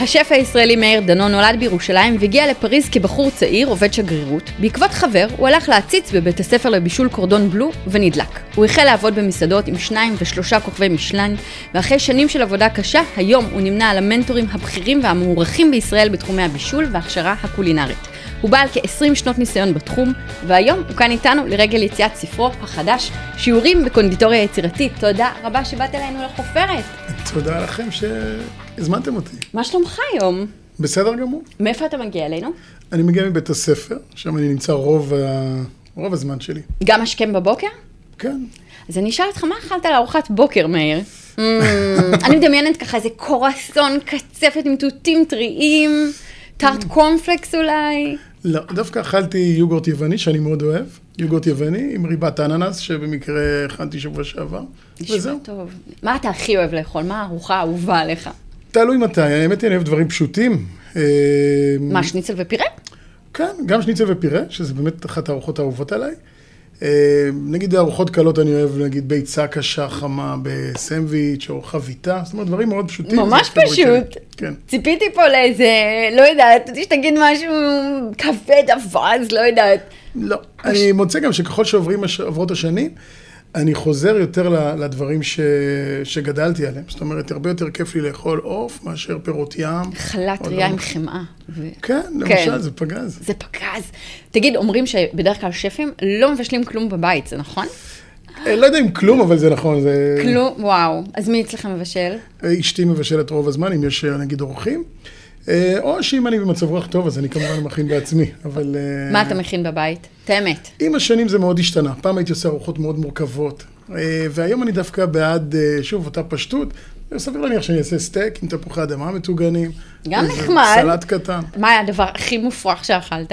השף הישראלי מאיר דנון נולד בירושלים והגיע לפריז כבחור צעיר, עובד שגרירות. בעקבות חבר, הוא הלך להציץ בבית הספר לבישול קורדון בלו ונדלק. הוא החל לעבוד במסעדות עם שניים ושלושה כוכבי משלן, ואחרי שנים של עבודה קשה, היום הוא נמנה על המנטורים הבכירים והמוערכים בישראל בתחומי הבישול וההכשרה הקולינרית. הוא בעל כ-20 שנות ניסיון בתחום, והיום הוא כאן איתנו לרגל יציאת ספרו החדש, שיעורים בקונדיטוריה יצירתית. תודה רבה שבאת אלינו לחופרת. תודה לכם שהזמנתם אותי. מה שלומך היום? בסדר גמור. מאיפה אתה מגיע אלינו? אני מגיע מבית הספר, שם אני נמצא רוב. רוב הזמן שלי. גם השכם בבוקר? כן. אז אני אשאל אותך, מה אכלת לארוחת בוקר, מאיר? Mm, אני מדמיינת ככה איזה קורסון קצפת עם תותים טריים, טארט קורנפלקס אולי. לא, דווקא אכלתי יוגורט יווני, שאני מאוד אוהב. יוגורט יווני עם ריבת אננס, שבמקרה הכנתי שבוע שעבר. וזהו. טוב. מה אתה הכי אוהב לאכול? מה הארוחה האהובה עליך? תלוי מתי, האמת היא, אני אוהב דברים פשוטים. אה, מה, שניצל ופירה? כן, גם שניצל ופירה, שזה באמת אחת הארוחות האהובות עליי. אה, נגיד ארוחות קלות אני אוהב, נגיד ביצה קשה חמה בסנדוויץ' או חביתה, זאת אומרת דברים מאוד פשוטים. ממש. פשוט. כן. ציפיתי פה לאיזה, לא יודעת, שתגיד משהו כבד אבז, לא יודעת. לא, אני מוצא גם שככל שעוברים הש- עוברות השנים, אני חוזר יותר לדברים ש... שגדלתי עליהם. זאת אומרת, הרבה יותר כיף לי לאכול עוף מאשר פירות ים. חלה טריה עם דברים. חמאה. ו- כן, למשל, זה פגז. זה פגז. תגיד, אומרים שבדרך כלל שפים לא מבשלים כלום בבית, זה נכון? אה, לא יודע אם כלום, אבל זה נכון. זה... כלום, וואו. אז מי אצלכם מבשל? אשתי מבשלת רוב הזמן, אם יש אה, נגיד אורחים. אה, או שאם אני במצב רוח טוב, אז אני כמובן מכין בעצמי, אבל... אה, מה אתה מכין בבית? את האמת. עם השנים זה מאוד השתנה. פעם הייתי עושה ארוחות מאוד מורכבות, אה, והיום אני דווקא בעד, שוב, אותה פשטות. סביר להניח שאני אעשה סטייק עם תפוחי אדמה מטוגנים. גם נחמד. סלט קטן. מה היה הדבר הכי מופרך שאכלת?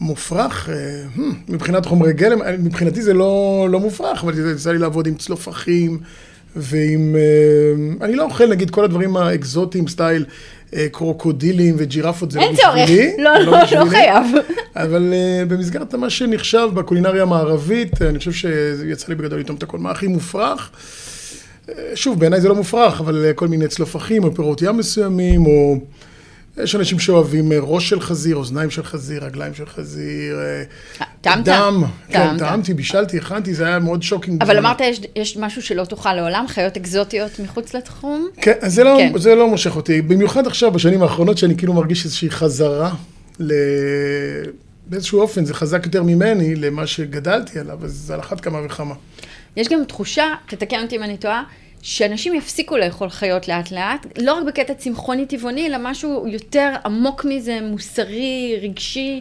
מופרך, אממ, מבחינת חומרי גלם, מבחינתי זה לא, לא מופרך, אבל יצא לי לעבוד עם צלופחים ועם... אני לא אוכל, נגיד, כל הדברים האקזוטיים, סטייל קרוקודילים וג'ירפות, זה אין לא צורך. בשבילי. לא, לא, לא בשבילי. חייב. אבל אה, במסגרת מה שנחשב בקולינריה המערבית, אני חושב שיצא לי בגדול לטעום את הכל. מה הכי מופרך? אה, שוב, בעיניי זה לא מופרך, אבל אה, כל מיני צלופחים או פירות ים מסוימים, או יש אנשים שאוהבים אה, ראש של חזיר, אוזניים של חזיר, רגליים של חזיר, אה, טעמת? דם. כן, טעמת. טעמתי, בישלתי, הכנתי, זה היה מאוד shocking. אבל. אמרת, יש, יש משהו שלא תאכל לעולם, חיות אקזוטיות מחוץ לתחום? כן, זה לא, כן. זה לא מושך אותי. במיוחד עכשיו, בשנים האחרונות, שאני כאילו מרגיש איזושהי חזרה ל... באיזשהו אופן, זה חזק יותר ממני למה שגדלתי עליו, אז זה על אחת כמה וכמה. יש גם תחושה, תתקן אותי אם אני טועה, שאנשים יפסיקו לאכול חיות לאט לאט, לא רק בקטע צמחוני טבעוני, אלא משהו יותר עמוק מזה, מוסרי, רגשי.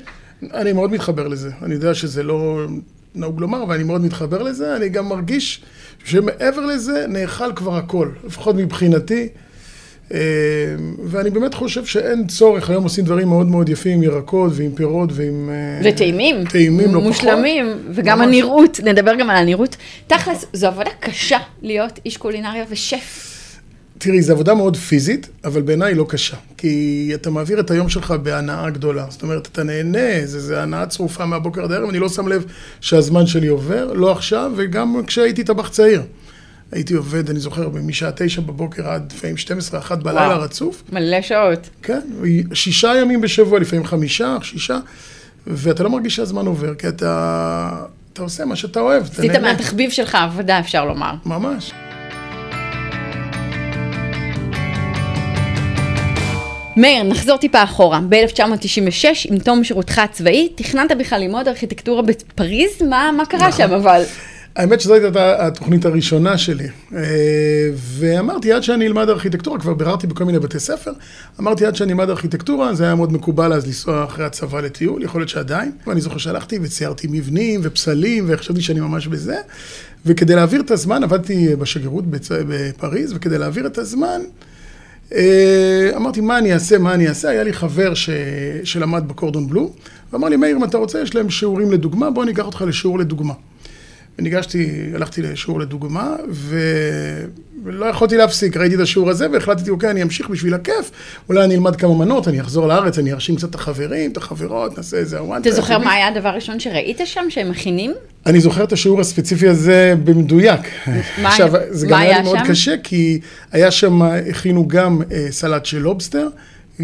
אני מאוד מתחבר לזה. אני יודע שזה לא נהוג לומר, אבל אני מאוד מתחבר לזה. אני גם מרגיש שמעבר לזה נאכל כבר הכל, לפחות מבחינתי. אה, ואני באמת חושב שאין צורך, היום עושים דברים מאוד מאוד יפים עם ירקות ועם פירות ועם... אה, וטעימים. טעימים, לא פחות. מושלמים. וגם ממש. הנראות, נדבר גם על הנראות. תכלס, זו עבודה קשה להיות איש קולינריה ושף. תראי, זו עבודה מאוד פיזית, אבל בעיניי לא קשה. כי אתה מעביר את היום שלך בהנאה גדולה. זאת אומרת, אתה נהנה, זה, זה הנאה צרופה מהבוקר עד הערב, אני לא שם לב שהזמן שלי עובר, לא עכשיו, וגם כשהייתי טבח צעיר. הייתי עובד, אני זוכר, משעה תשע בבוקר עד לפעמים 12, אחת בלילה וואו. רצוף. מלא שעות. כן, שישה ימים בשבוע, לפעמים חמישה, שישה, ואתה לא מרגיש שהזמן עובר, כי אתה, אתה עושה מה שאתה אוהב. עשית. מהתחביב שלך עבודה, אפשר לומר. ממש. מאיר, נחזור טיפה אחורה. ב-1996, עם תום שירותך הצבאי, תכננת בכלל ללמוד ארכיטקטורה בפריז? מה, מה קרה נכון. שם אבל? האמת שזו הייתה התוכנית הראשונה שלי. אה, ואמרתי, עד שאני אלמד ארכיטקטורה, כבר ביררתי בכל מיני בתי ספר, אמרתי, עד שאני אלמד ארכיטקטורה, זה היה מאוד מקובל אז לנסוע אחרי הצבא לטיול, יכול להיות שעדיין. ואני זוכר שהלכתי וציירתי מבנים ופסלים, וחשבתי שאני ממש בזה. וכדי להעביר את הזמן, עבדתי בשגרירות בצ- בפריז, וכדי להעביר את הזמן, אה, אמרתי, מה אני אעשה, מה אני אעשה? היה לי חבר ש... שלמד בקורדון בלו, ואמר לי, מאיר, אם אתה רוצה, יש להם שיעורים לדוגמה, בוא ניקח אותך לשיעור לדוגמה. וניגשתי, הלכתי לשיעור לדוגמה, ו... ולא יכולתי להפסיק, ראיתי את השיעור הזה והחלטתי, אוקיי, אני אמשיך בשביל הכיף, אולי אני אלמד כמה מנות, אני אחזור לארץ, אני ארשים קצת את החברים, את החברות, נעשה איזה הוואן. אתה זוכר מה היה הדבר הראשון שראית שם, שהם מכינים? אני זוכר את השיעור הספציפי הזה במדויק. מה- עכשיו, זה מה גם היה היה לי מאוד שם? קשה, כי היה שם, הכינו גם אה, סלט של לובסטר,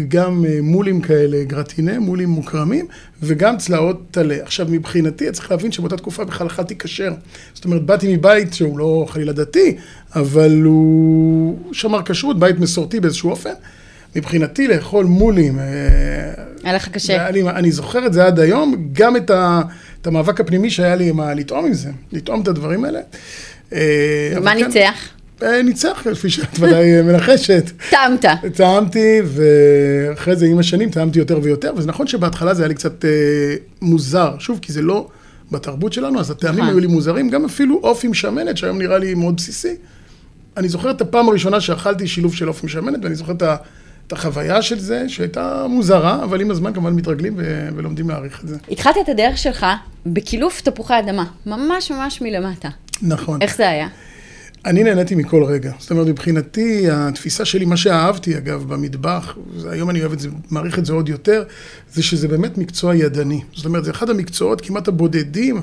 גם אה, מולים כאלה, גרטינה, מולים מוקרמים, וגם צלעות טלה. עכשיו, מבחינתי, צריך להבין שבאותה תקופה בכלל אכלתי כשר. זאת אומרת, באתי מבית שהוא לא חלילה דתי, אבל הוא שמר כשרות, בית מסורתי באיזשהו אופן. מבחינתי, לאכול מולים... אה, היה לך קשה. לי- אני זוכר את זה עד היום, גם את, ה, את המאבק הפנימי שהיה לי עם ה- לטעום עם זה, לטעום את הדברים האלה. אה, מה אבל כן, ניצח? אה, ניצח, כפי שאת ודאי מנחשת. טעמת. טעמתי, ואחרי זה עם השנים טעמתי יותר ויותר, וזה נכון שבהתחלה זה היה לי קצת אה, מוזר, שוב, כי זה לא בתרבות שלנו, אז הטעמים נכון. היו לי מוזרים, גם אפילו עוף עם שמנת, שהיום נראה לי מאוד בסיסי. אני זוכר את הפעם הראשונה שאכלתי שילוב של עוף עם שמנת, ואני זוכר את, ה, את החוויה של זה, שהייתה מוזרה, אבל עם הזמן כמובן מתרגלים ו, ולומדים להעריך את זה. התחלת את הדרך שלך בקילוף תפוחי אדמה, ממש ממש מלמטה. נכון. איך זה היה? אני נהניתי מכל רגע. זאת אומרת, מבחינתי, התפיסה שלי, מה שאהבתי, אגב, במטבח, היום אני אוהב את זה, מעריך את זה עוד יותר, זה שזה באמת מקצוע ידני. זאת אומרת, זה אחד המקצועות כמעט הבודדים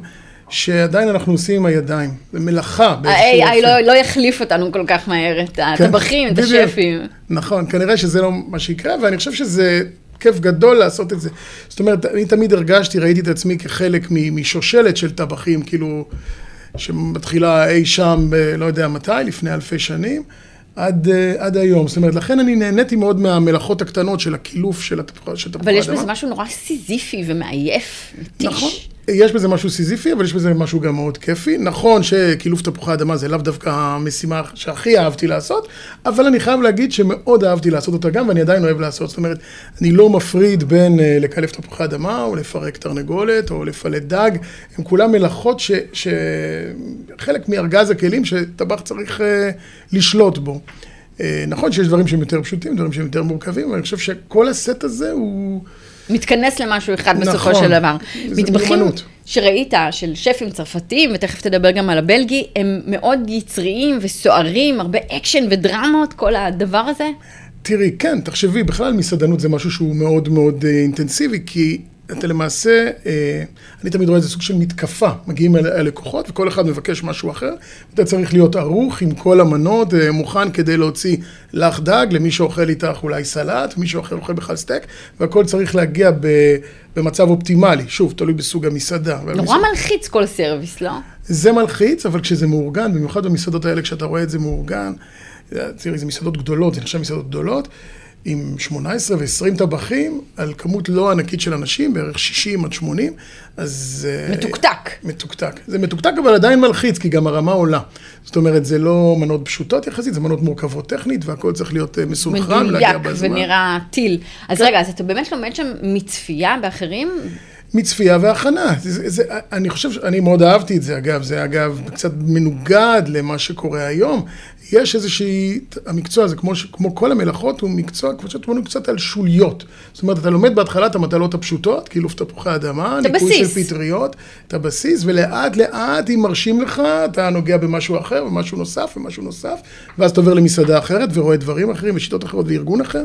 שעדיין אנחנו עושים עם הידיים. זה מלאכה באיזשהו ה-AI לא, לא יחליף אותנו כל כך מהר, את כן, הטבחים, את. השפים. נכון, כנראה שזה לא מה שיקרה, ואני חושב שזה כיף גדול לעשות את זה. זאת אומרת, אני תמיד הרגשתי, ראיתי את עצמי כחלק משושלת של טבחים, כאילו, שמתחילה אי שם, ב- לא יודע מתי, לפני אלפי שנים, עד, אה, עד היום. זאת אומרת, לכן אני נהניתי מאוד מהמלאכות הקטנות של הקילוף של תפוחי אבל יש האדמה. בזה משהו נורא סיזיפי ומעייף, מתיש. נכון, יש בזה משהו סיזיפי, אבל יש בזה משהו גם מאוד כיפי. נכון שקילוף תפוחי אדמה זה לאו דווקא המשימה שהכי אהבתי לעשות, אבל אני חייב להגיד שמאוד אהבתי לעשות אותה גם, ואני עדיין אוהב לעשות. זאת אומרת, אני לא מפריד בין אה, לקלף תפוחי אדמה, או לפרק תרנגולת, או לפלט דג. הם כולם מלאכות ש... ש... מארגז הכלים שטבח צריך אה, לשלוט בו. אה, נכון שיש דברים שהם יותר פשוטים, דברים שהם יותר מורכבים, אבל אני חושב שכל הסט הזה הוא... מתכנס למשהו אחד בסופו נכון. של דבר. זה מטבחים. שראית, של שפים צרפתיים, ותכף תדבר גם על הבלגי, הם מאוד יצריים וסוערים, הרבה אקשן ודרמות, כל הדבר הזה. תראי, כן, תחשבי, בכלל מסעדנות זה משהו שהוא מאוד מאוד אה, אינטנסיבי, כי אתה למעשה, אה, אני תמיד רואה איזה סוג של מתקפה, מגיעים אל הלקוחות וכל אחד מבקש משהו אחר, אתה צריך להיות ערוך עם כל המנות, אה, מוכן כדי להוציא לך דג, למי שאוכל איתך אולי סלט, מישהו אחר אוכל בכלל סטייק, והכל צריך להגיע ב, במצב אופטימלי, שוב, תלוי בסוג המסעדה. נורא מלחיץ כל service, לא? זה מלחיץ, אבל כשזה מאורגן, במיוחד במסעדות האלה, כשאתה רואה את זה מאורגן, תראי, זה מסעדות גדולות, זה נחשב מסעדות גדולות, עם 18 ו-20 טבחים, על כמות לא ענקית של אנשים, בערך 60 עד 80, אז... אה, מתוקתק. מתוקתק. זה מתוקתק, אבל עדיין מלחיץ, כי גם הרמה עולה. זאת אומרת, זה לא מנות פשוטות יחסית, זה מנות מורכבות טכנית, והכל צריך להיות אה, מסונכרן, מדויק בזמן. ונראה טיל. אז כן. רגע, אז אתה באמת לומד שם מצפייה באחרים? מצפייה והכנה. זה, זה, אני חושב, אני מאוד אהבתי את זה, אגב, זה אגב קצת מנוגד למה שקורה היום. יש איזושהי, המקצוע הזה, כמו, ש- כמו כל המלאכות, הוא מקצוע, כמו שאתה בנוי קצת על שוליות. זאת אומרת, אתה לומד בהתחלה את המטלות הפשוטות, כאילו תפוחי אדמה, ניקוי של. פטריות, את הבסיס, ולאט לאט, אם מרשים לך, אתה נוגע במשהו אחר, ומשהו נוסף, ומשהו נוסף, ואז אתה עובר למסעדה אחרת, ורואה דברים אחרים, ושיטות אחרות, וארגון אחר,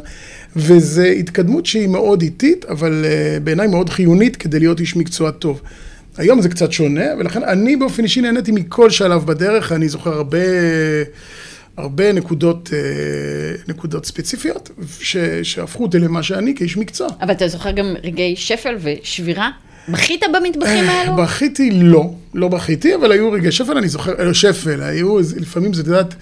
וזו התקדמות שהיא מאוד איטית, אבל uh, בעיניי מאוד חיונית כדי להיות איש מקצוע טוב. היום זה קצת שונה, ולכן אני באופן אישי נהניתי מכל שלב בדרך, אני זוכר הרבה... הרבה נקודות, אה, נקודות ספציפיות, ש, שהפכו אותי למה שאני כאיש מקצוע. אבל אתה זוכר גם רגעי שפל ושבירה? בכית במטבחים האלו? בכיתי לא, לא בכיתי, אבל היו רגעי שפל, אני זוכר, אה, שפל, היו, לפעמים זה, את יודעת,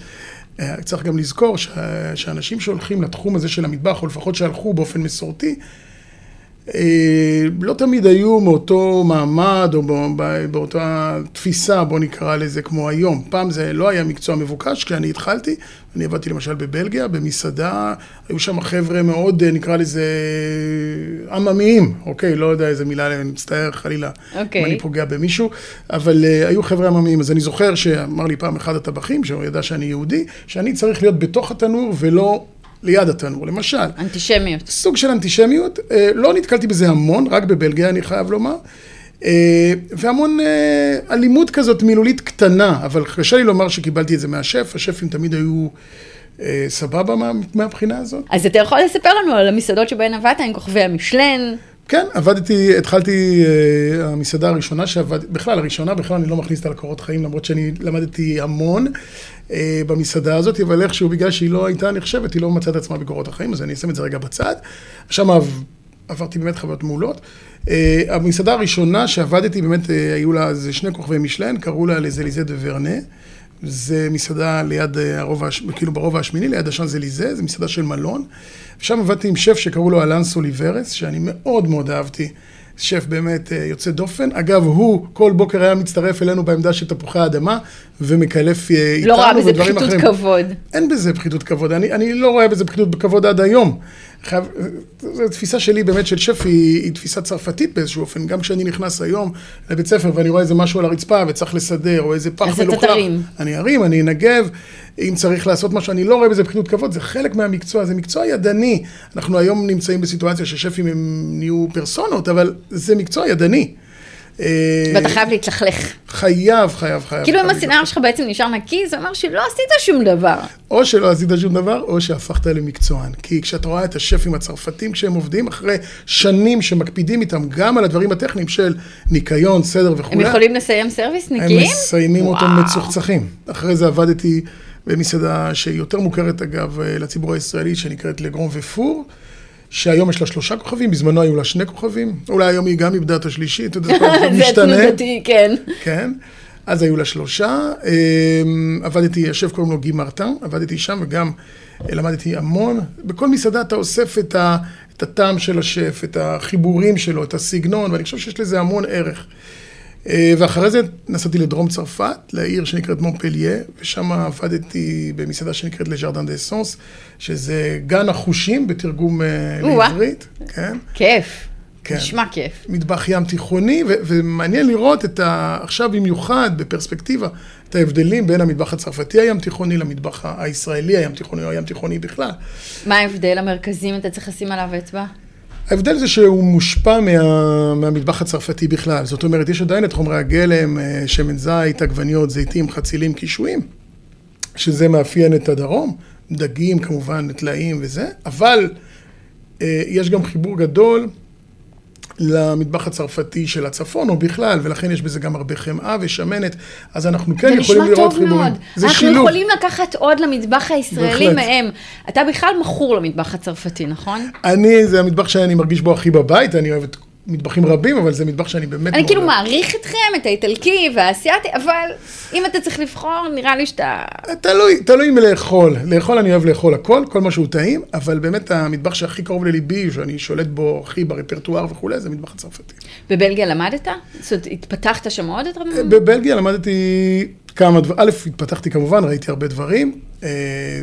אה, צריך גם לזכור שה- שאנשים שהולכים לתחום הזה של המטבח, או לפחות שהלכו באופן מסורתי, אה, לא תמיד היו מאותו מעמד או בא- בא- באותה תפיסה, בוא נקרא לזה, כמו היום. פעם זה לא היה מקצוע מבוקש, כשאני התחלתי, אני עבדתי למשל בבלגיה, במסעדה, היו שם חבר'ה מאוד, אה, נקרא לזה, עממיים, אוקיי? לא יודע איזה מילה, אני מצטער חלילה, אוקיי. אם אני פוגע במישהו, אבל uh, היו חבר'ה עממיים. אז אני זוכר שאמר לי פעם אחד הטבחים, שהוא ידע שאני יהודי, שאני צריך להיות בתוך התנור ולא ליד התנור, למשל. אנטישמיות. סוג של אנטישמיות, אה, לא נתקלתי בזה המון, רק בבלגיה אני חייב לומר. אה, והמון אה, אלימות כזאת מילולית קטנה, אבל קשה לי לומר שקיבלתי את זה מהשף, השפים תמיד היו סבבה מה, מהבחינה הזאת. אז אתה יכול לספר לנו על המסעדות שבהן עבדת עם כוכבי המשלן? כן, עבדתי, התחלתי, אה, המסעדה הראשונה שעבדתי, בכלל, הראשונה, בכלל אני לא מכניס אותה לקורות חיים, למרות שאני למדתי המון אה, במסעדה הזאת, אבל איכשהו, בגלל שהיא לא הייתה נחשבת, היא לא מצאה את עצמה בקורות החיים, אז אני אשים את זה רגע בצד. שם עב- עברתי באמת חוויות מעולות. אה, המסעדה הראשונה שעבדתי, באמת היו לה איזה שני כוכבי משלן, קראו לה לזליזה דה ורנה. זה מסעדה ליד אה, הרובע, כאילו ברובע השמיני, ליד השאן זליזה, זה מסעדה של מלון. ושם עבדתי עם שף שקראו לו אלן סוליברס, שאני מאוד מאוד אהבתי. שף באמת אה, יוצא דופן. אגב, הוא כל בוקר היה מצטרף אלינו בעמדה של תפוחי האדמה, ומקלף אה, איתנו לא רואה בזה ודברים פחיתות אחרים. כבוד. אין בזה פחיתות כבוד, אני, אני לא רואה בזה פחיתות כבוד עד היום. חייב, זו תפיסה שלי באמת של שף, היא, היא תפיסה צרפתית באיזשהו אופן. גם כשאני נכנס היום לבית ספר ואני רואה איזה משהו על הרצפה וצריך לסדר, או איזה פח מלוכלך. אני ארים, אני אנגב, אם צריך לעשות משהו, אני לא רואה בזה פחיתות כבוד, זה חלק מהמקצוע, זה מקצוע ידני. אנחנו היום נמצאים בסיטואציה ששפים הם נהיו פרסונות, אבל זה מקצוע ידני. אה, ואתה חייב להתלכלך. חייב, חייב, חייב. כאילו אם הסינר שלך בעצם נשאר נקי, זה אומר שלא עשית שום דבר. או שלא עשית שום דבר, או שהפכת למקצוען. כי כשאתה רואה את השפים הצרפתים כשהם עובדים, אחרי שנים שמקפידים איתם גם על הדברים הטכניים של ניקיון, סדר הם וכולי, יכולים לסיים סרוויס הם נקיים? מסיימים אותם. מצוחצחים. אחרי זה עבדתי במסעדה שהיא יותר מוכרת, אגב, לציבור הישראלי, שנקראת לגרום ופור. שהיום יש לה שלושה כוכבים, בזמנו היו לה שני כוכבים, אולי היום היא גם איבדה את השלישי, אתה יודע, זה זה משתנה. תנודתי, כן. כן. אז היו לה שלושה. אמ, עבדתי, יושב קוראים לו גי מרטן, עבדתי שם וגם אה, למדתי המון. בכל מסעדה אתה אוסף את, ה, את הטעם של השף, את החיבורים שלו, את הסגנון, ואני חושב שיש לזה המון ערך. אה, ואחרי זה נסעתי לדרום צרפת, לעיר שנקראת מונפליה, ושם עבדתי במסעדה שנקראת לז'רדן דה סונס, שזה גן החושים בתרגום אה. לעברית, כן. כיף. כן. נשמע כיף. מטבח ים תיכוני, ו- ומעניין לראות את ה... עכשיו במיוחד, בפרספקטיבה, את ההבדלים בין המטבח הצרפתי הים תיכוני למטבח הישראלי הים תיכוני, או הים תיכוני בכלל. מה ההבדל המרכזי אם אתה צריך לשים עליו אצבע? ההבדל זה שהוא מושפע מה, מהמטבח הצרפתי בכלל. זאת אומרת, יש עדיין את חומרי הגלם, אה, שמן זית, עגבניות, זיתים, חצילים, קישואים, שזה מאפיין את הדרום, דגים כמובן, טלאים וזה, אבל אה, יש גם חיבור גדול למטבח הצרפתי של הצפון, או בכלל, ולכן יש בזה גם הרבה חמאה ושמנת, אז אנחנו כן זה יכולים נשמע לראות טוב חיבורים. מאוד. זה אנחנו שילוב. יכולים לקחת עוד למטבח הישראלי בהחלט. מהם. אתה בכלל מכור למטבח הצרפתי, נכון? אני, זה המטבח שאני מרגיש בו הכי בבית, אני אוהב את מטבחים רבים, אבל זה מטבח שאני באמת אני כאילו. מעריך אתכם, את האיטלקי והאסייתי, אבל אם אתה צריך לבחור, נראה לי שאתה... תלוי, תלוי מלאכול. לאכול אני אוהב לאכול הכל, כל מה שהוא טעים, אבל באמת המטבח שהכי קרוב לליבי, שאני שולט בו הכי ברפרטואר וכולי, זה המטבח הצרפתי. בבלגיה למדת? זאת אומרת, התפתחת שם עוד? אתה... בבלגיה למדתי כמה דברים, א', התפתחתי כמובן, ראיתי הרבה דברים, אה,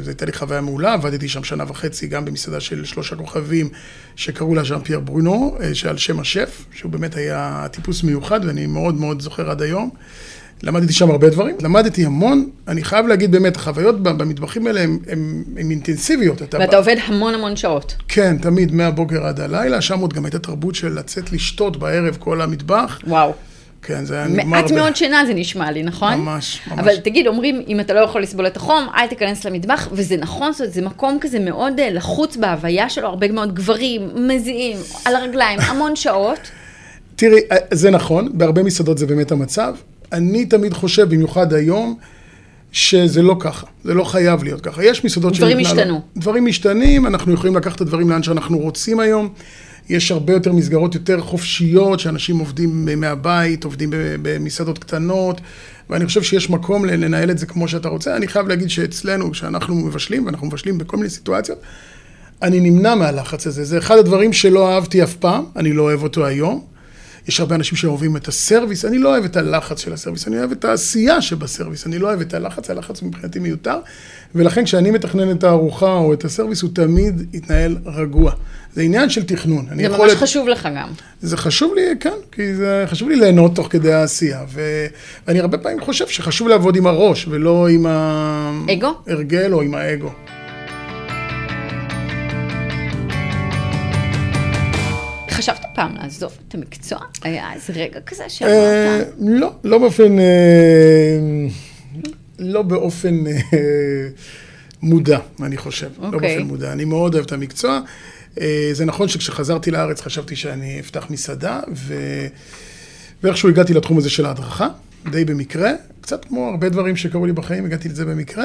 זו הייתה לי חוויה מעולה, עבדתי שם שנה וחצי גם במסעדה של שלושה כוכבים שקראו לה ז'אן פייר ברונו, אה, שעל שם השף, שהוא באמת היה טיפוס מיוחד ואני מאוד מאוד זוכר עד היום. למדתי שם הרבה דברים, למדתי המון, אני חייב להגיד באמת, החוויות במטבחים האלה הן אינטנסיביות. אתה ואתה בא- עובד המון המון שעות. כן, תמיד מהבוקר עד הלילה, שם עוד גם הייתה תרבות של לצאת לשתות בערב כל המטבח. וואו. כן, זה היה נגמר... מעט ב- מאוד שינה זה נשמע לי, נכון? ממש, ממש. אבל תגיד, אומרים, אם אתה לא יכול לסבול את החום, אל תיכנס למטבח, וזה נכון, זאת אומרת, זה מקום כזה מאוד אה, לחוץ בהוויה שלו, הרבה מאוד גברים, מזיעים, על הרגליים, המון שעות. תראי, אה, זה נכון, בהרבה מסעדות זה באמת המצב. אני תמיד חושב, במיוחד היום, שזה לא ככה, זה לא חייב להיות ככה. יש מסעדות דברים שמתנהלות- השתנו. דברים משתנים, אנחנו יכולים לקחת את הדברים לאן שאנחנו רוצים היום. יש הרבה יותר מסגרות יותר חופשיות, שאנשים עובדים מהבית, עובדים במסעדות קטנות, ואני חושב שיש מקום לנהל את זה כמו שאתה רוצה. אני חייב להגיד שאצלנו, כשאנחנו מבשלים, ואנחנו מבשלים בכל מיני סיטואציות, אני נמנע מהלחץ הזה. זה אחד הדברים שלא אהבתי אף פעם, אני לא אוהב אותו היום. יש הרבה אנשים שאוהבים את הסרוויס, אני לא אוהב את הלחץ של הסרוויס, אני אוהב את העשייה שבסרוויס, אני לא אוהב את הלחץ, הלחץ מבחינתי מיותר, ולכן כשאני מתכנן את הארוחה או את הסרוויס, הוא תמיד יתנהל רגוע. זה עניין של תכנון. זה ממש את- חשוב לך גם. זה חשוב לי, כן, כי זה חשוב לי ליהנות תוך כדי העשייה. ו... ואני הרבה פעמים חושב שחשוב לעבוד עם הראש, ולא עם? ההרגל או עם האגו. פעם לעזוב את המקצוע? היה איזה רגע כזה אה, שאמרת? לא, לא באופן... אה, לא באופן אה, מודע, אני חושב. לא אוקיי. באופן מודע. אני מאוד אוהב את המקצוע. אה, זה נכון שכשחזרתי לארץ חשבתי שאני אפתח מסעדה. ואיכשהו הגעתי לתחום הזה של ההדרכה, די במקרה. קצת כמו הרבה דברים שקרו לי בחיים, הגעתי לזה במקרה.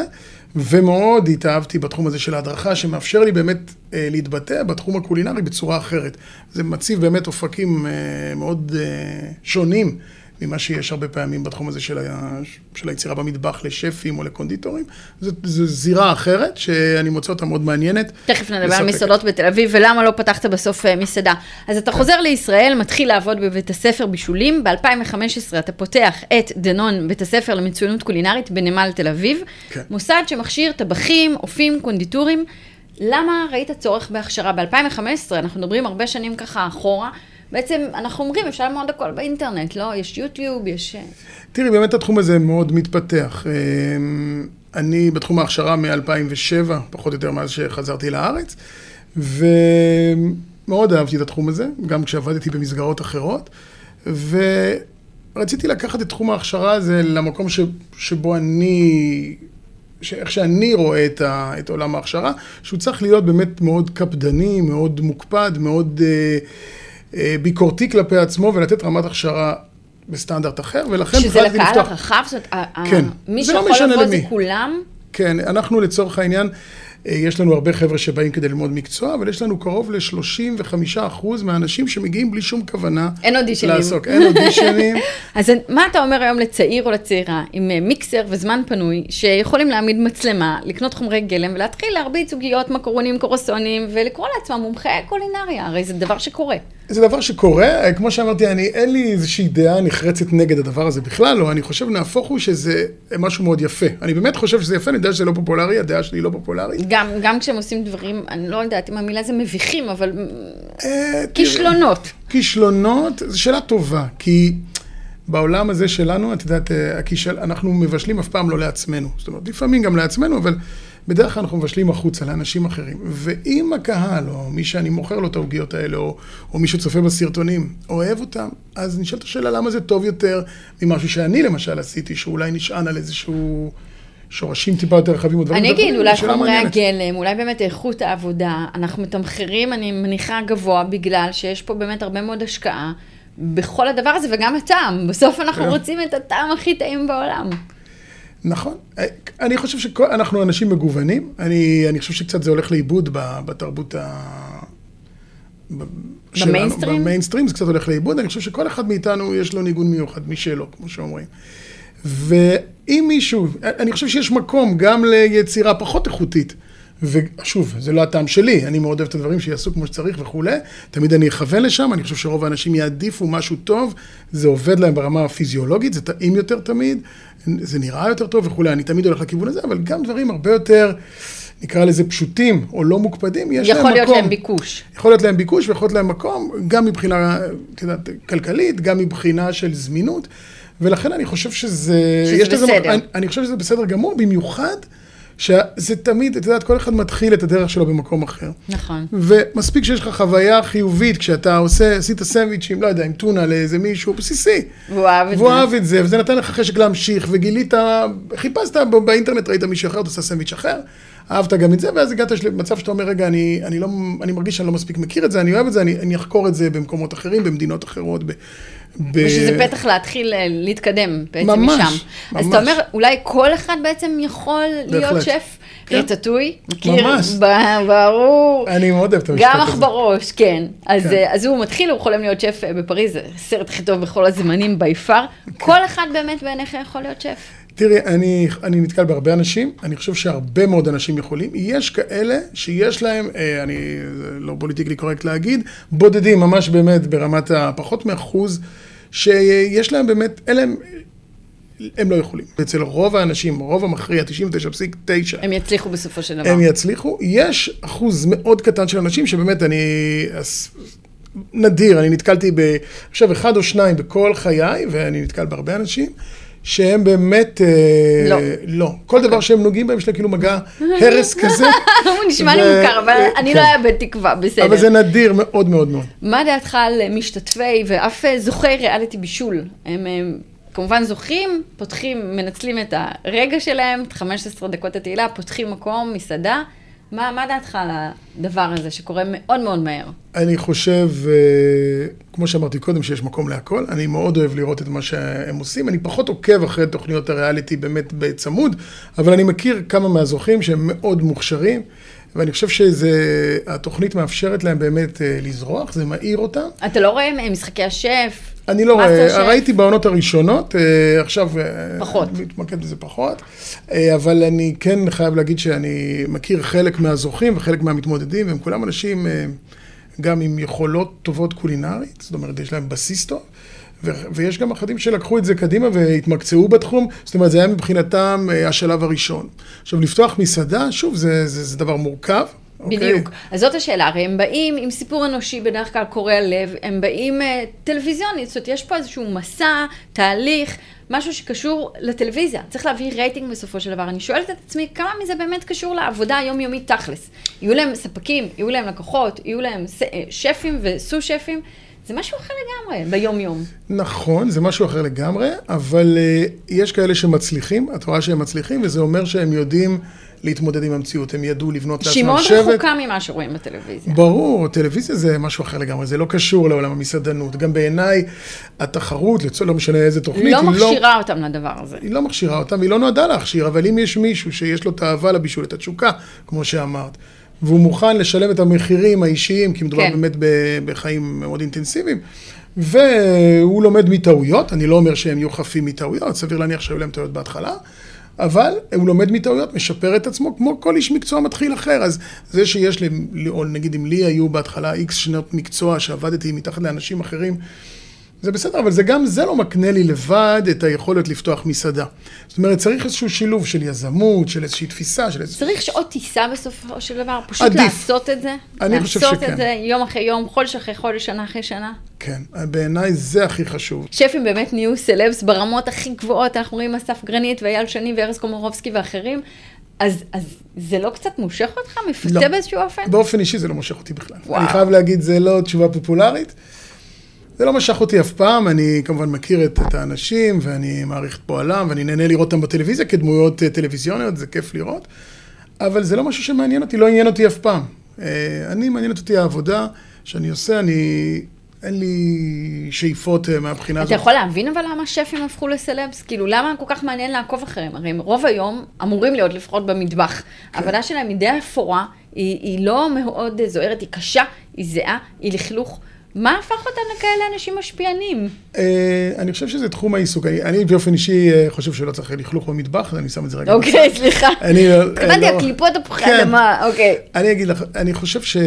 ומאוד התאהבתי בתחום הזה של ההדרכה, שמאפשר לי באמת אה, להתבטא בתחום הקולינרי בצורה אחרת. זה מציב באמת אופקים אה, מאוד אה, שונים ממה שיש הרבה פעמים בתחום הזה של, ה, של היצירה במטבח לשפים או לקונדיטורים. זו, זו זירה אחרת שאני מוצא אותה מאוד מעניינת. תכף נדבר על. מסעדות בתל אביב, ולמה לא פתחת בסוף אה, מסעדה. אז אתה חוזר לישראל, מתחיל לעבוד בבית הספר בישולים. ב-2015 אתה פותח את דנון, בית הספר למצוינות קולינרית בנמל תל אביב. כן. מוסד שמכשיר טבחים, אופים, קונדיטורים. למה ראית צורך בהכשרה? ב-2015, אנחנו מדברים הרבה שנים ככה אחורה. בעצם אנחנו אומרים, אפשר ללמוד הכל באינטרנט, לא? יש יוטיוב, יש... אה, תראי, באמת התחום הזה מאוד מתפתח. אמ, אני בתחום ההכשרה מ-2007, פחות או יותר מאז שחזרתי לארץ, ומאוד אהבתי את התחום הזה, גם כשעבדתי במסגרות אחרות, ורציתי לקחת את תחום ההכשרה הזה למקום ש... שבו אני... שאיך שאני רואה את, ה, את עולם ההכשרה, שהוא צריך להיות באמת מאוד קפדני, מאוד מוקפד, מאוד אה, ביקורתי כלפי עצמו, ולתת רמת הכשרה בסטנדרט אחר, ולכן שזה לקהל הרחב? זאת אומרת, כן. מי לא שיכול לבוא זה. כולם? כן, אנחנו לצורך העניין, אה, יש לנו הרבה חבר'ה שבאים כדי ללמוד מקצוע, אבל יש לנו קרוב ל-35% מהאנשים שמגיעים בלי שום כוונה אין אודישנים. לעסוק. אין אודישנים. אז מה אתה אומר היום לצעיר או לצעירה עם אה, מיקסר וזמן פנוי, שיכולים להעמיד מצלמה, לקנות חומרי גלם ולהתחיל להרביץ עוגיות, מקרונים, קורסונים, ולקרוא לעצמם מומחי קולינריה, הרי זה דבר שקורה. זה דבר שקורה, אה, כמו שאמרתי, אני, אין לי איזושהי דעה נחרצת נגד הדבר הזה בכלל, לא, אני חושב, נהפוך הוא שזה משהו מאוד יפה. אני באמת חושב שזה יפה, אני יודע שזה לא פופולרי, הדעה שלי לא פופולרית. גם, גם כשהם עושים דברים, אני לא יודעת אם המילה זה מביכים, אבל אה, כישלונות. כישלונות, זו שאלה טובה, כי בעולם הזה שלנו, את יודעת, אה, הכישל... אנחנו מבשלים אף פעם לא לעצמנו. זאת אומרת, לפעמים גם לעצמנו, אבל בדרך כלל אנחנו מבשלים החוצה לאנשים אחרים. ואם הקהל, או מי שאני מוכר לו את העוגיות האלה, או, או מי שצופה בסרטונים, אוהב אותם, אז נשאלת השאלה למה זה טוב יותר ממשהו שאני למשל עשיתי, שאולי נשען על איזשהו... שורשים טיפה יותר רחבים אני אגיד, אולי חומרי. הגלם, אולי באמת איכות העבודה, אנחנו מתמחרים, אני מניחה, גבוה, בגלל שיש פה באמת הרבה מאוד השקעה בכל הדבר הזה, וגם הטעם. בסוף אנחנו כן. רוצים את הטעם הכי טעים בעולם. נכון. אה, אני חושב שאנחנו אנשים מגוונים. אני, אני חושב שקצת זה הולך לאיבוד בתרבות ה... במיינסטרים? במיינסטרים זה קצת הולך לאיבוד. אני חושב שכל אחד מאיתנו יש לו ניגון מיוחד משלו, כמו שאומרים. ואם מישהו, אני חושב שיש מקום גם ליצירה פחות איכותית. ושוב, זה לא הטעם שלי, אני מאוד אוהב את הדברים שיעשו כמו שצריך וכולי, תמיד אני אכוון לשם, אני חושב שרוב האנשים יעדיפו משהו טוב, זה עובד להם ברמה הפיזיולוגית, זה טעים יותר תמיד, זה נראה יותר טוב וכולי, אני תמיד הולך לכיוון הזה, אבל גם דברים הרבה יותר, נקרא לזה פשוטים או לא מוקפדים, יש להם מקום. יכול להיות להם ביקוש. יכול להיות להם ביקוש ויכול להיות להם מקום, גם מבחינה, יודעת, כלכלית, גם מבחינה של זמינות, ולכן אני חושב שזה... שזה לזה בסדר. מק- אני, אני חושב שזה בסדר גמור, במיוחד שזה תמיד, את יודעת, כל אחד מתחיל את הדרך שלו במקום אחר. נכון. ומספיק שיש לך חוויה חיובית כשאתה עושה, עשית סנדוויצ'ים, לא יודע, עם טונה לאיזה מישהו בסיסי. והוא אהב את והוא זה. אהב את זה, וזה נתן לך חשק להמשיך, וגילית, חיפשת באינטרנט, ראית מישהו אחר, אתה עושה סנדוויץ' אחר, אהבת גם את זה, ואז הגעת למצב שאתה אומר, רגע, אני, אני, לא, אני מרגיש שאני לא מספיק מכיר את זה, אני אוהב את זה, אני, אני אחקור את זה במקומות אחרים, במדינות אחרות. ב, ב... ושזה פתח להתחיל אה, להתקדם בעצם ממש, משם. אז ממש. אתה אומר, אולי כל אחד בעצם יכול להיות בהחלט. שף כן. רטטוי? מכיר? ממש. ברור. אני מאוד אוהב את המשפט גם הזה. אח בראש, כן. אז, כן. אה, אז הוא מתחיל, הוא חולם להיות שף אה, בפריז, זה הסרט הכי טוב בכל הזמנים בי פאר. כל אחד באמת בעיניך יכול להיות שף. תראי, אני, אני נתקל בהרבה אנשים, אני חושב שהרבה מאוד אנשים יכולים. יש כאלה שיש להם, אה, אני לא פוליטיקלי קורקט להגיד, בודדים, ממש באמת ברמת הפחות מאחוז, שיש להם באמת, אין להם, הם לא יכולים. אצל רוב האנשים, רוב המכריע, 99.9, הם יצליחו בסופו של דבר. הם יצליחו. יש אחוז מאוד קטן של אנשים שבאמת אני... נדיר, אני נתקלתי ב... עכשיו, אחד או שניים בכל חיי, ואני נתקל בהרבה אנשים, שהם באמת... אה, לא. לא. כל דבר שהם נוגעים בהם, יש להם כאילו מגע הרס כזה. הוא נשמע לי מוכר, אבל אה, אני כן. לא אאבד תקווה, בסדר. אבל זה נדיר מאוד מאוד מאוד. מה דעתך על משתתפי ואף זוכי ריאליטי בישול? הם, הם כמובן זוכים, פותחים, מנצלים את הרגע שלהם, את 15 דקות התהילה, פותחים מקום, מסעדה. מה, מה דעתך על הדבר הזה שקורה מאוד מאוד מהר? אני חושב, אה, כמו שאמרתי קודם, שיש מקום להכל. אני מאוד אוהב לראות את מה שהם עושים. אני פחות עוקב אחרי תוכניות הריאליטי באמת בצמוד, אבל אני מכיר כמה מהזוכים שהם מאוד מוכשרים, ואני חושב שהתוכנית מאפשרת להם באמת אה, לזרוח, זה מאיר אותם. אתה לא רואה משחקי השף? אני לא רואה? ראיתי בעונות הראשונות, אה, עכשיו... אה, פחות. מתמקד בזה פחות, אה, אבל אני כן חייב להגיד שאני מכיר חלק מהזוכים וחלק מהמתמודדים, והם כולם אנשים אה, גם עם יכולות טובות קולינרית, זאת אומרת, יש להם בסיס טוב. ו- ויש גם אחדים שלקחו את זה קדימה והתמקצעו בתחום, זאת אומרת, זה היה מבחינתם אה, השלב הראשון. עכשיו, לפתוח מסעדה, שוב, זה, זה, זה דבר מורכב. אוקיי? בדיוק. אז זאת השאלה, הרי הם באים עם סיפור אנושי בדרך כלל קורע לב, הם באים אה, טלוויזיונית, זאת אומרת, יש פה איזשהו מסע, תהליך, משהו שקשור לטלוויזיה. צריך להביא רייטינג בסופו של דבר. אני שואלת את עצמי, כמה מזה באמת קשור לעבודה היומיומית תכלס? יהיו להם ספקים, יהיו להם לקוחות, יהיו להם ס- אה, שפים וסו-שפים, זה משהו אחר לגמרי ביום-יום. נכון, זה משהו אחר לגמרי, אבל uh, יש כאלה שמצליחים, את רואה שהם מצליחים, וזה אומר שהם יודעים להתמודד עם המציאות, הם ידעו לבנות שהיא לעצמם מאוד שבט. רחוקה ממה שרואים בטלוויזיה. ברור, טלוויזיה זה משהו אחר לגמרי, זה לא קשור לעולם המסעדנות. גם בעיניי, התחרות, לצ- לא משנה איזה תוכנית, לא היא מכשירה אותם לדבר הזה. היא לא מכשירה אותם, היא לא נועדה להכשיר, אבל אם יש מישהו שיש לו את האהבה לבישול, את התשוקה, כמו שאמרת, והוא מוכן לשלם את המחירים האישיים, כי מדובר כן. באמת בחיים מאוד אינטנסיביים, והוא לומד מטעויות, אני לא אומר שהם יהיו חפים מטעויות, סביר להניח שהיו להם טעויות בהתחלה, אבל הוא לומד מטעויות, משפר את עצמו כמו כל איש מקצוע מתחיל אחר. אז זה שיש לי, או נגיד אם לי היו בהתחלה איקס שנות מקצוע שעבדתי מתחת לאנשים אחרים, זה בסדר, אבל זה גם זה לא מקנה לי לבד את היכולת לפתוח מסעדה. זאת אומרת, צריך איזשהו שילוב של יזמות, של איזושהי תפיסה, של איזה... צריך שעות טיסה בסופו של דבר? פשוט עדיף. לעשות את זה? אני חושב לעשות שכן. את זה יום אחרי יום, חודש אחרי חודש, שנה אחרי שנה? כן, בעיניי זה הכי חשוב. שפים באמת נהיו סלבס ברמות הכי גבוהות, אנחנו רואים אסף גרנית ואייל שני וארז קומורובסקי ואחרים. אז, אז זה לא קצת מושך אותך? מפתה לא. באיזשהו אופן? באופן אישי זה לא מושך אותי בכלל. וואו. אני חייב להגיד, זה לא תשובה פופולרית. זה לא משך אותי אף פעם, אני כמובן מכיר את, את האנשים, ואני מעריך את פועלם, ואני נהנה לראות אותם בטלוויזיה כדמויות אה, טלוויזיוניות, זה כיף לראות. אבל זה לא משהו שמעניין אותי, לא עניין אותי אף פעם. אה, אני, מעניינת אותי העבודה שאני עושה, אני... אין לי שאיפות אה, מהבחינה הזאת. אתה יכול להבין אבל למה שפים הפכו לסלבס? כאילו, למה כל כך מעניין לעקוב אחריהם? הרי הם רוב היום אמורים להיות לפחות במטבח. העבודה שלהם היא די אפורה, היא, היא לא מאוד זוהרת, היא קשה, היא זהה, היא לכלוך. מה הפך אותם לכאלה אנשים משפיענים? אה, אני חושב שזה תחום העיסוק. אני, באופן אישי אה, חושב שלא צריך לכלוך במטבח, אני שם את זה רגע אוקיי, סליחה. אני לא- התכוונתי, הקליפות תפוחי כן. אוקיי. אני אגיד לך, אני חושב ש...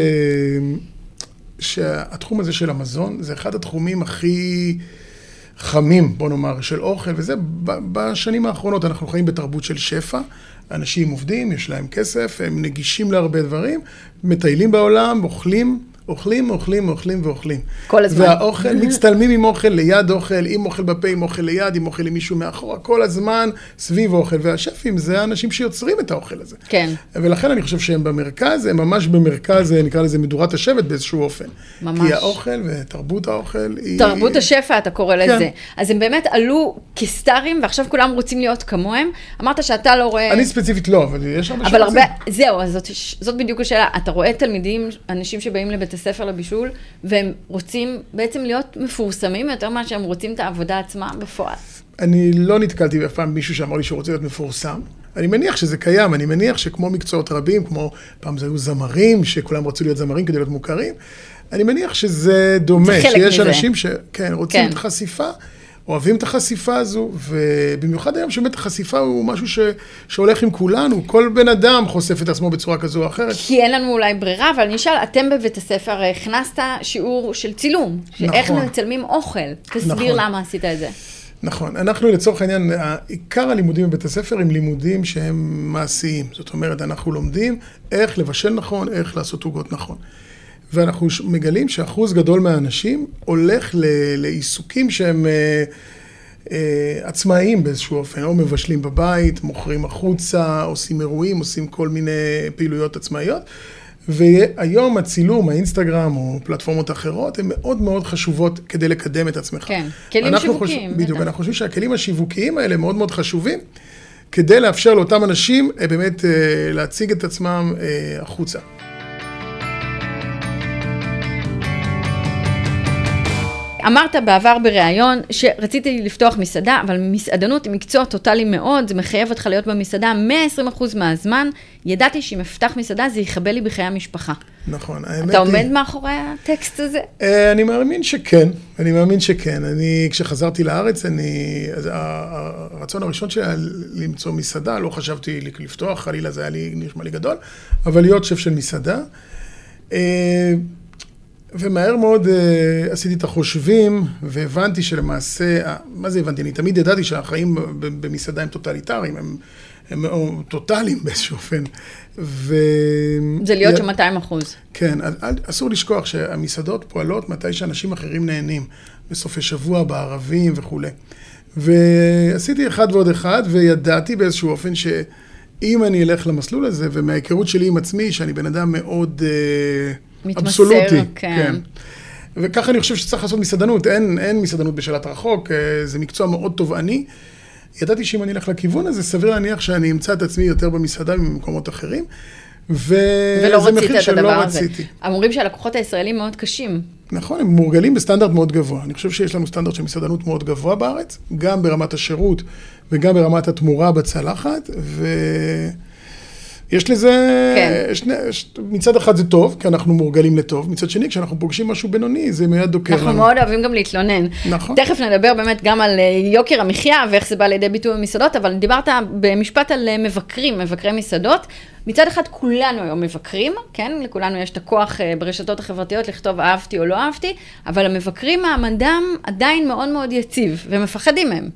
שהתחום הזה של המזון זה אחד התחומים הכי חמים, בוא נאמר, של אוכל, וזה בשנים האחרונות, אנחנו חיים בתרבות של שפע, אנשים עובדים, יש להם כסף, הם נגישים להרבה דברים, מטיילים בעולם, אוכלים. אוכלים, אוכלים, אוכלים ואוכלים. כל הזמן. והאוכל, מצטלמים עם אוכל, ליד אוכל, עם אוכל בפה, עם אוכל ליד, עם אוכל עם מישהו מאחורה, כל הזמן סביב אוכל. והשפים זה האנשים שיוצרים את האוכל הזה. כן. ולכן אני חושב שהם במרכז, הם ממש במרכז, נקרא לזה מדורת השבט באיזשהו אופן. ממש. כי האוכל ותרבות האוכל היא... תרבות השפע, אתה קורא כן. לזה. אז הם באמת עלו כסטארים, ועכשיו כולם רוצים להיות כמוהם. אמרת שאתה לא רואה... אני ספציפית לא, אבל יש הרבה אבל הרבה, שרוצים. זהו, אז זאת, זאת בדיוק השאלה. אתה רואה תלמידים, אנשים שבאים לבית הספר לבישול, והם רוצים בעצם להיות מפורסמים יותר מאשר שהם רוצים את העבודה עצמה בפועל. אני לא נתקלתי אף פעם במישהו שאמר לי שהוא רוצה להיות מפורסם. אני מניח שזה קיים, אני מניח שכמו מקצועות רבים, כמו פעם זה היו זמרים, שכולם רצו להיות זמרים כדי להיות מוכרים, אני מניח שזה דומה, שיש מזה. אנשים שכן, רוצים כן. את החשיפה, אוהבים את החשיפה הזו, ובמיוחד היום שבאמת החשיפה הוא משהו ש, שהולך עם כולנו, כל בן אדם חושף את עצמו בצורה כזו או אחרת. כי אין לנו אולי ברירה, אבל אני אשאל, אתם בבית הספר הכנסת שיעור של צילום, שאיך נכון. מצלמים אוכל. תסביר נכון. למה עשית את זה. נכון, אנחנו לצורך העניין, עיקר הלימודים בבית הספר הם לימודים שהם מעשיים. זאת אומרת, אנחנו לומדים איך לבשל נכון, איך לעשות עוגות נכון. ואנחנו מגלים שאחוז גדול מהאנשים הולך ל- לעיסוקים שהם, אה, אה, עצמאיים באיזשהו אופן, או מבשלים בבית, מוכרים החוצה, עושים אירועים, עושים כל מיני פעילויות עצמאיות. והיום הצילום, האינסטגרם או פלטפורמות אחרות, הן מאוד מאוד חשובות כדי לקדם את עצמך. כן, כלים שיווקיים. חושב, בדיוק, אנחנו חושבים שהכלים השיווקיים האלה מאוד מאוד חשובים, כדי לאפשר לאותם אנשים אה, באמת אה, להציג את עצמם אה, החוצה. אמרת בעבר בריאיון שרציתי לפתוח מסעדה, אבל מסעדנות היא מקצוע טוטאלי מאוד, זה מחייב אותך להיות במסעדה 120% מהזמן. ידעתי שאם אפתח מסעדה זה יכבה לי בחיי המשפחה. נכון, האמת היא... אתה עומד מאחורי הטקסט הזה? אה, אני מאמין שכן, אני מאמין שכן. אני, כשחזרתי לארץ, אני... הרצון הראשון שלי היה למצוא מסעדה, לא חשבתי לפתוח, חלילה זה היה לי, נשמע לי גדול, אבל להיות שף של מסעדה. ומהר מאוד אה, עשיתי את החושבים, והבנתי שלמעשה, מה זה הבנתי? אני תמיד ידעתי שהחיים במסעדה הם טוטליטריים, הם, הם, הם טוטליים באיזשהו אופן. ו... זה להיות שם 200 אחוז. כן, אסור לשכוח שהמסעדות פועלות מתי שאנשים אחרים נהנים, בסופי שבוע, בערבים וכולי. ועשיתי אחד ועוד אחד, וידעתי באיזשהו אופן שאם אני אלך למסלול הזה, ומההיכרות שלי עם עצמי, שאני בן אדם מאוד... אה, מתמסר, אבסולוטי, כן. כן. וככה אני חושב שצריך לעשות מסעדנות, אין, אין מסעדנות בשאלת רחוק, אה, זה מקצוע מאוד תובעני. ידעתי שאם אני אלך לכיוון הזה, סביר להניח שאני אמצא את עצמי יותר במסעדה ממקומות אחרים. ולא רצית את הדבר הזה. רציתי. אומרים שהלקוחות הישראלים מאוד קשים. נכון, הם מורגלים בסטנדרט מאוד גבוה. אני חושב שיש לנו סטנדרט של מסעדנות מאוד גבוה בארץ, גם ברמת השירות וגם ברמת התמורה בצלחת, ו... יש לזה, כן. שני, מצד אחד זה טוב, כי אנחנו מורגלים לטוב, מצד שני, כשאנחנו פוגשים משהו בינוני, זה מיד דוקר לנו. אנחנו מאוד אוהבים גם להתלונן. נכון. תכף נדבר באמת גם על אה, יוקר המחיה ואיך זה בא לידי ביטוי במסעדות, אבל דיברת במשפט על אה, מבקרים, מבקרי מסעדות. מצד אחד כולנו היום מבקרים, כן? לכולנו יש את הכוח אה, ברשתות החברתיות לכתוב אהבתי או לא אהבתי, אבל המבקרים מעמדם עדיין מאוד מאוד יציב, ומפחדים מהם.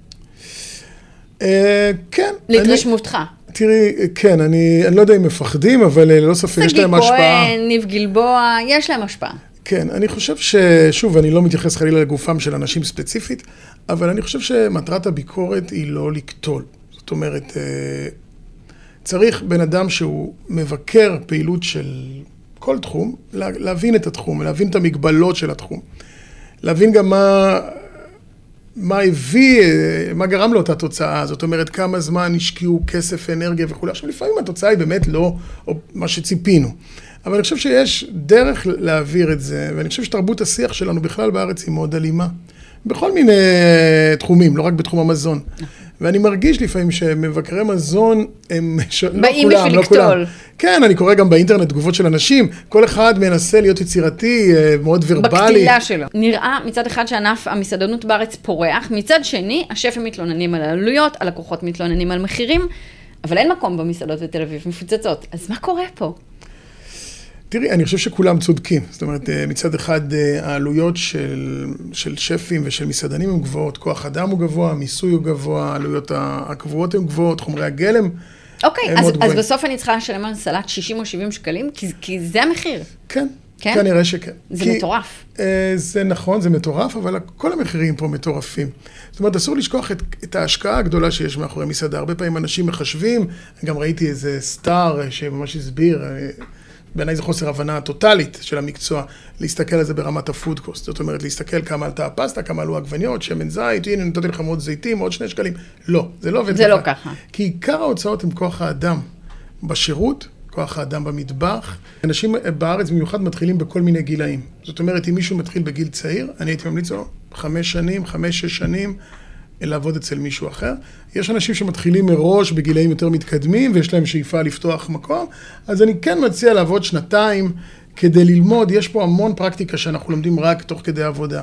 כן. להתרשמותך. תראי, כן, אני, אני לא יודע אם מפחדים, אבל אה, ללא ספק יש להם השפעה. שגיא כהן, ניב גלבוע, יש להם השפעה. כן, אני חושב ששוב, אני לא מתייחס חלילה לגופם של אנשים ספציפית, אבל אני חושב שמטרת הביקורת היא לא לקטול. זאת אומרת, אה, צריך בן אדם שהוא מבקר פעילות של כל תחום, להבין את התחום, להבין את המגבלות של התחום. להבין גם מה, מה הביא, מה גרם לאותה תוצאה, זאת אומרת, כמה זמן השקיעו כסף, אנרגיה וכולי. עכשיו, לפעמים התוצאה היא באמת לא מה שציפינו. אבל אני חושב שיש דרך להעביר את זה, ואני חושב שתרבות השיח שלנו בכלל בארץ היא מאוד אלימה. בכל מיני תחומים, לא רק בתחום המזון. ואני מרגיש לפעמים שמבקרי מזון הם, ש... לא באים לא כולם, לא כולם. כן, אני קורא גם באינטרנט תגובות של אנשים, כל אחד מנסה להיות יצירתי, אה, מאוד ורבלי. בקטילה שלו. נראה מצד אחד שענף המסעדנות בארץ פורח, מצד שני, השפים מתלוננים על העלויות, הלקוחות מתלוננים על מחירים, אבל אין מקום במסעדות בתל אביב, מפוצצות. אז מה קורה פה? תראי, אני חושב שכולם צודקים. זאת אומרת, אה, מצד אחד אה, העלויות של, של שפים ושל מסעדנים הן גבוהות, כוח אדם הוא גבוה, המיסוי הוא גבוה, העלויות הקבועות הן גבוהות, חומרי הגלם אוקיי, אז, אז בסוף אני צריכה לשלם על סלט 60 או 70 שקלים, כי, כי זה המחיר. כן, כן? כנראה שכן. זה כי, מטורף. אה, זה נכון, זה מטורף, אבל כל המחירים פה מטורפים. זאת אומרת, אסור לשכוח את, את ההשקעה הגדולה שיש מאחורי מסעדה. הרבה פעמים אנשים מחשבים, גם ראיתי איזה סטאר שממש הסביר, בעיניי זה חוסר הבנה טוטאלית של המקצוע, להסתכל על זה ברמת ה food cost. זאת אומרת, להסתכל כמה עלתה הפסטה, כמה עלו עגבניות, שמן זית, הנה נתתי לך מאוד זיתים, עוד שני שקלים. לא, זה לא עובד ככה. זה לא ככה. כי עיקר ההוצאות הם כוח האדם בשירות, כוח האדם במטבח. אנשים בארץ במיוחד מתחילים בכל מיני גילאים. זאת אומרת, אם מישהו מתחיל בגיל צעיר, אני הייתי ממליץ לו חמש שנים, חמש, שש שנים. לעבוד אצל מישהו אחר. יש אנשים שמתחילים מראש בגילאים יותר מתקדמים ויש להם שאיפה לפתוח מקום, אז אני כן מציע לעבוד שנתיים כדי ללמוד, יש פה המון פרקטיקה שאנחנו לומדים רק תוך כדי עבודה.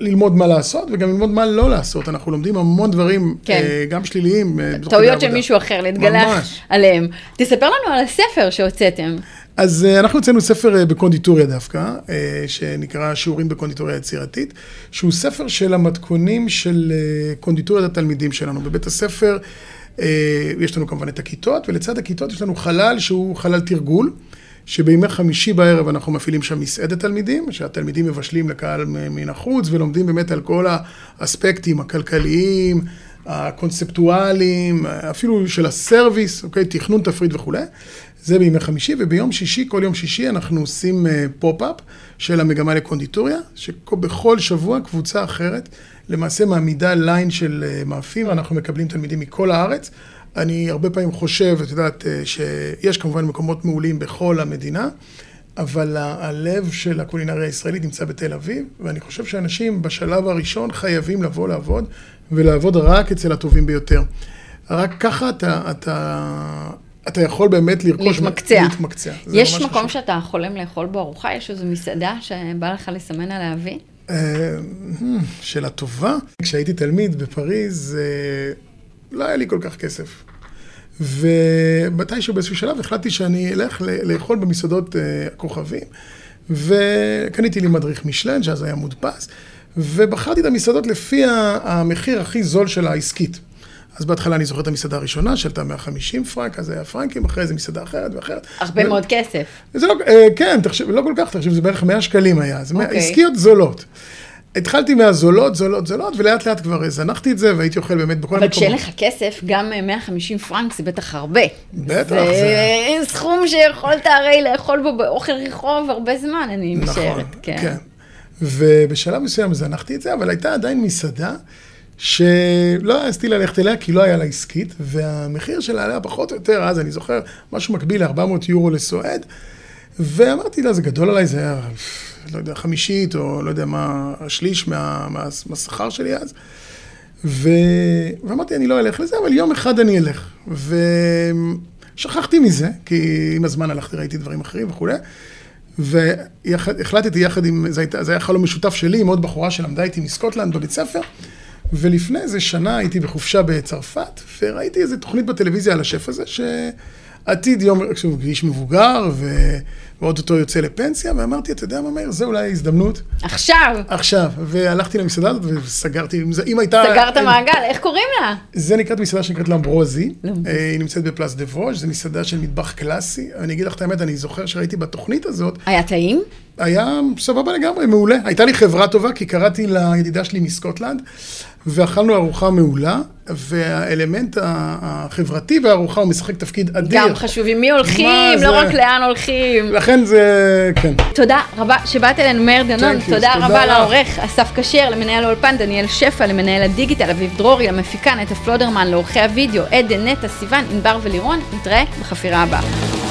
ללמוד מה לעשות וגם ללמוד מה לא לעשות. אנחנו לומדים המון דברים, כן. אה, גם שליליים, אה, טעויות של מישהו אחר, להתגלח עליהם. תספר לנו על הספר שהוצאתם. אז אה, אנחנו הוצאנו ספר בקונדיטוריה דווקא, שנקרא שיעורים בקונדיטוריה יצירתית, שהוא ספר של המתכונים של קונדיטוריית התלמידים שלנו. בבית הספר יש לנו כמובן את הכיתות, ולצד הכיתות יש לנו חלל שהוא חלל תרגול. שבימי חמישי בערב אנחנו מפעילים שם מסעדת תלמידים, שהתלמידים מבשלים לקהל מן החוץ ולומדים באמת על כל האספקטים הכלכליים, הקונספטואליים, אפילו של ה service, אוקיי? תכנון, תפריט וכולי. זה בימי חמישי, וביום שישי, כל יום שישי אנחנו עושים פופ-אפ של המגמה לקונדיטוריה, שבכל שבוע קבוצה אחרת למעשה מעמידה ליין של מאפים, אנחנו מקבלים תלמידים מכל הארץ. אני הרבה פעמים חושב, את יודעת, שיש כמובן מקומות מעולים בכל המדינה, אבל הלב של הקולינריה הישראלית נמצא בתל אביב, ואני חושב שאנשים בשלב הראשון חייבים לבוא לעבוד, ולעבוד רק אצל הטובים ביותר. רק ככה אתה, אתה, אתה יכול באמת לרכוש... להתמקצע. להתמקצע. יש מקום חשוב. שאתה חולם לאכול בו ארוחה? יש איזו מסעדה שבא לך לסמן עליה וי? שאלה טובה. כשהייתי תלמיד בפריז, לא היה לי כל כך כסף. ומתישהו באיזשהו שלב החלטתי שאני אלך לאכול במסעדות הכוכבים, וקניתי לי מדריך משלן, שאז היה מודפס, ובחרתי את המסעדות לפי המחיר הכי זול של העסקית. אז בהתחלה אני זוכר את המסעדה הראשונה, שעלתה 150 פרנק, אז היה פרנקים, אחרי זה מסעדה אחרת ואחרת. הרבה ו... מאוד כסף. זה לא, כן, תחשב, לא כל כך, תחשב, זה בערך 100 שקלים היה, זה אוקיי. עסקיות זולות. התחלתי מהזולות, זולות, זולות, ולאט לאט כבר זנחתי את זה, והייתי אוכל באמת בכל המקומות. אבל כשאין לך כסף, גם 150 פרנק זה בטח הרבה. בטח. זה, זה... סכום שיכולת הרי לאכול בו באוכל רחוב הרבה זמן, אני משערת. נכון, כן. כן. ובשלב מסוים זנחתי את זה, אבל הייתה עדיין מסעדה שלא העזתי ללכת אליה, כי לא היה לה עסקית, והמחיר שלה עליה פחות או יותר, אז אני זוכר, משהו מקביל ל-400 יורו לסועד, ואמרתי לה, זה גדול עליי, זה היה... לא יודע, חמישית, או לא יודע מה, שליש מה, מה, מהשכר שלי אז. ו... ואמרתי, אני לא אלך לזה, אבל יום אחד אני אלך. ושכחתי מזה, כי עם הזמן הלכתי, ראיתי דברים אחרים וכולי. והחלטתי יחד עם, זה, היית, זה היה חלום משותף שלי, עם עוד בחורה שלמדה איתי מסקוטלנד בבית ספר. ולפני איזה שנה הייתי בחופשה בצרפת, וראיתי איזו תוכנית בטלוויזיה על השף הזה, שעתיד יום, כשהוא איש מבוגר. ואו-טו-טו יוצא לפנסיה, ואמרתי, אתה יודע מה, מאיר, זה אולי ההזדמנות. עכשיו. עכשיו. והלכתי למסעדה הזאת וסגרתי, אם הייתה... סגרת מעגל, איך קוראים לה? זה נקראת מסעדה שנקראת ל'אמברואזי. היא נמצאת בפלאס דה ווז', זו מסעדה של מטבח קלאסי. אני אגיד לך את האמת, אני זוכר שראיתי בתוכנית הזאת... היה טעים? היה סבבה לגמרי, מעולה. הייתה לי חברה טובה, כי קראתי לידידה שלי מסקוטלנד, ואכלנו ארוחה מעולה, והאלמנט החברתי בארוחה הוא משחק תפקיד אדיר. גם חשוב עם מי הולכים, לא רק לאן הולכים. לכן זה, כן. תודה רבה שבאת אלינו, מאיר דנון. תודה רבה לעורך אסף כשר, למנהל האולפן דניאל שפע, למנהל הדיגיטל אביב דרורי, למפיקה נטע פלודרמן, לעורכי הוידאו עדן, נטע, סיוון, ענבר ולירון. נתראה בחפירה הבאה.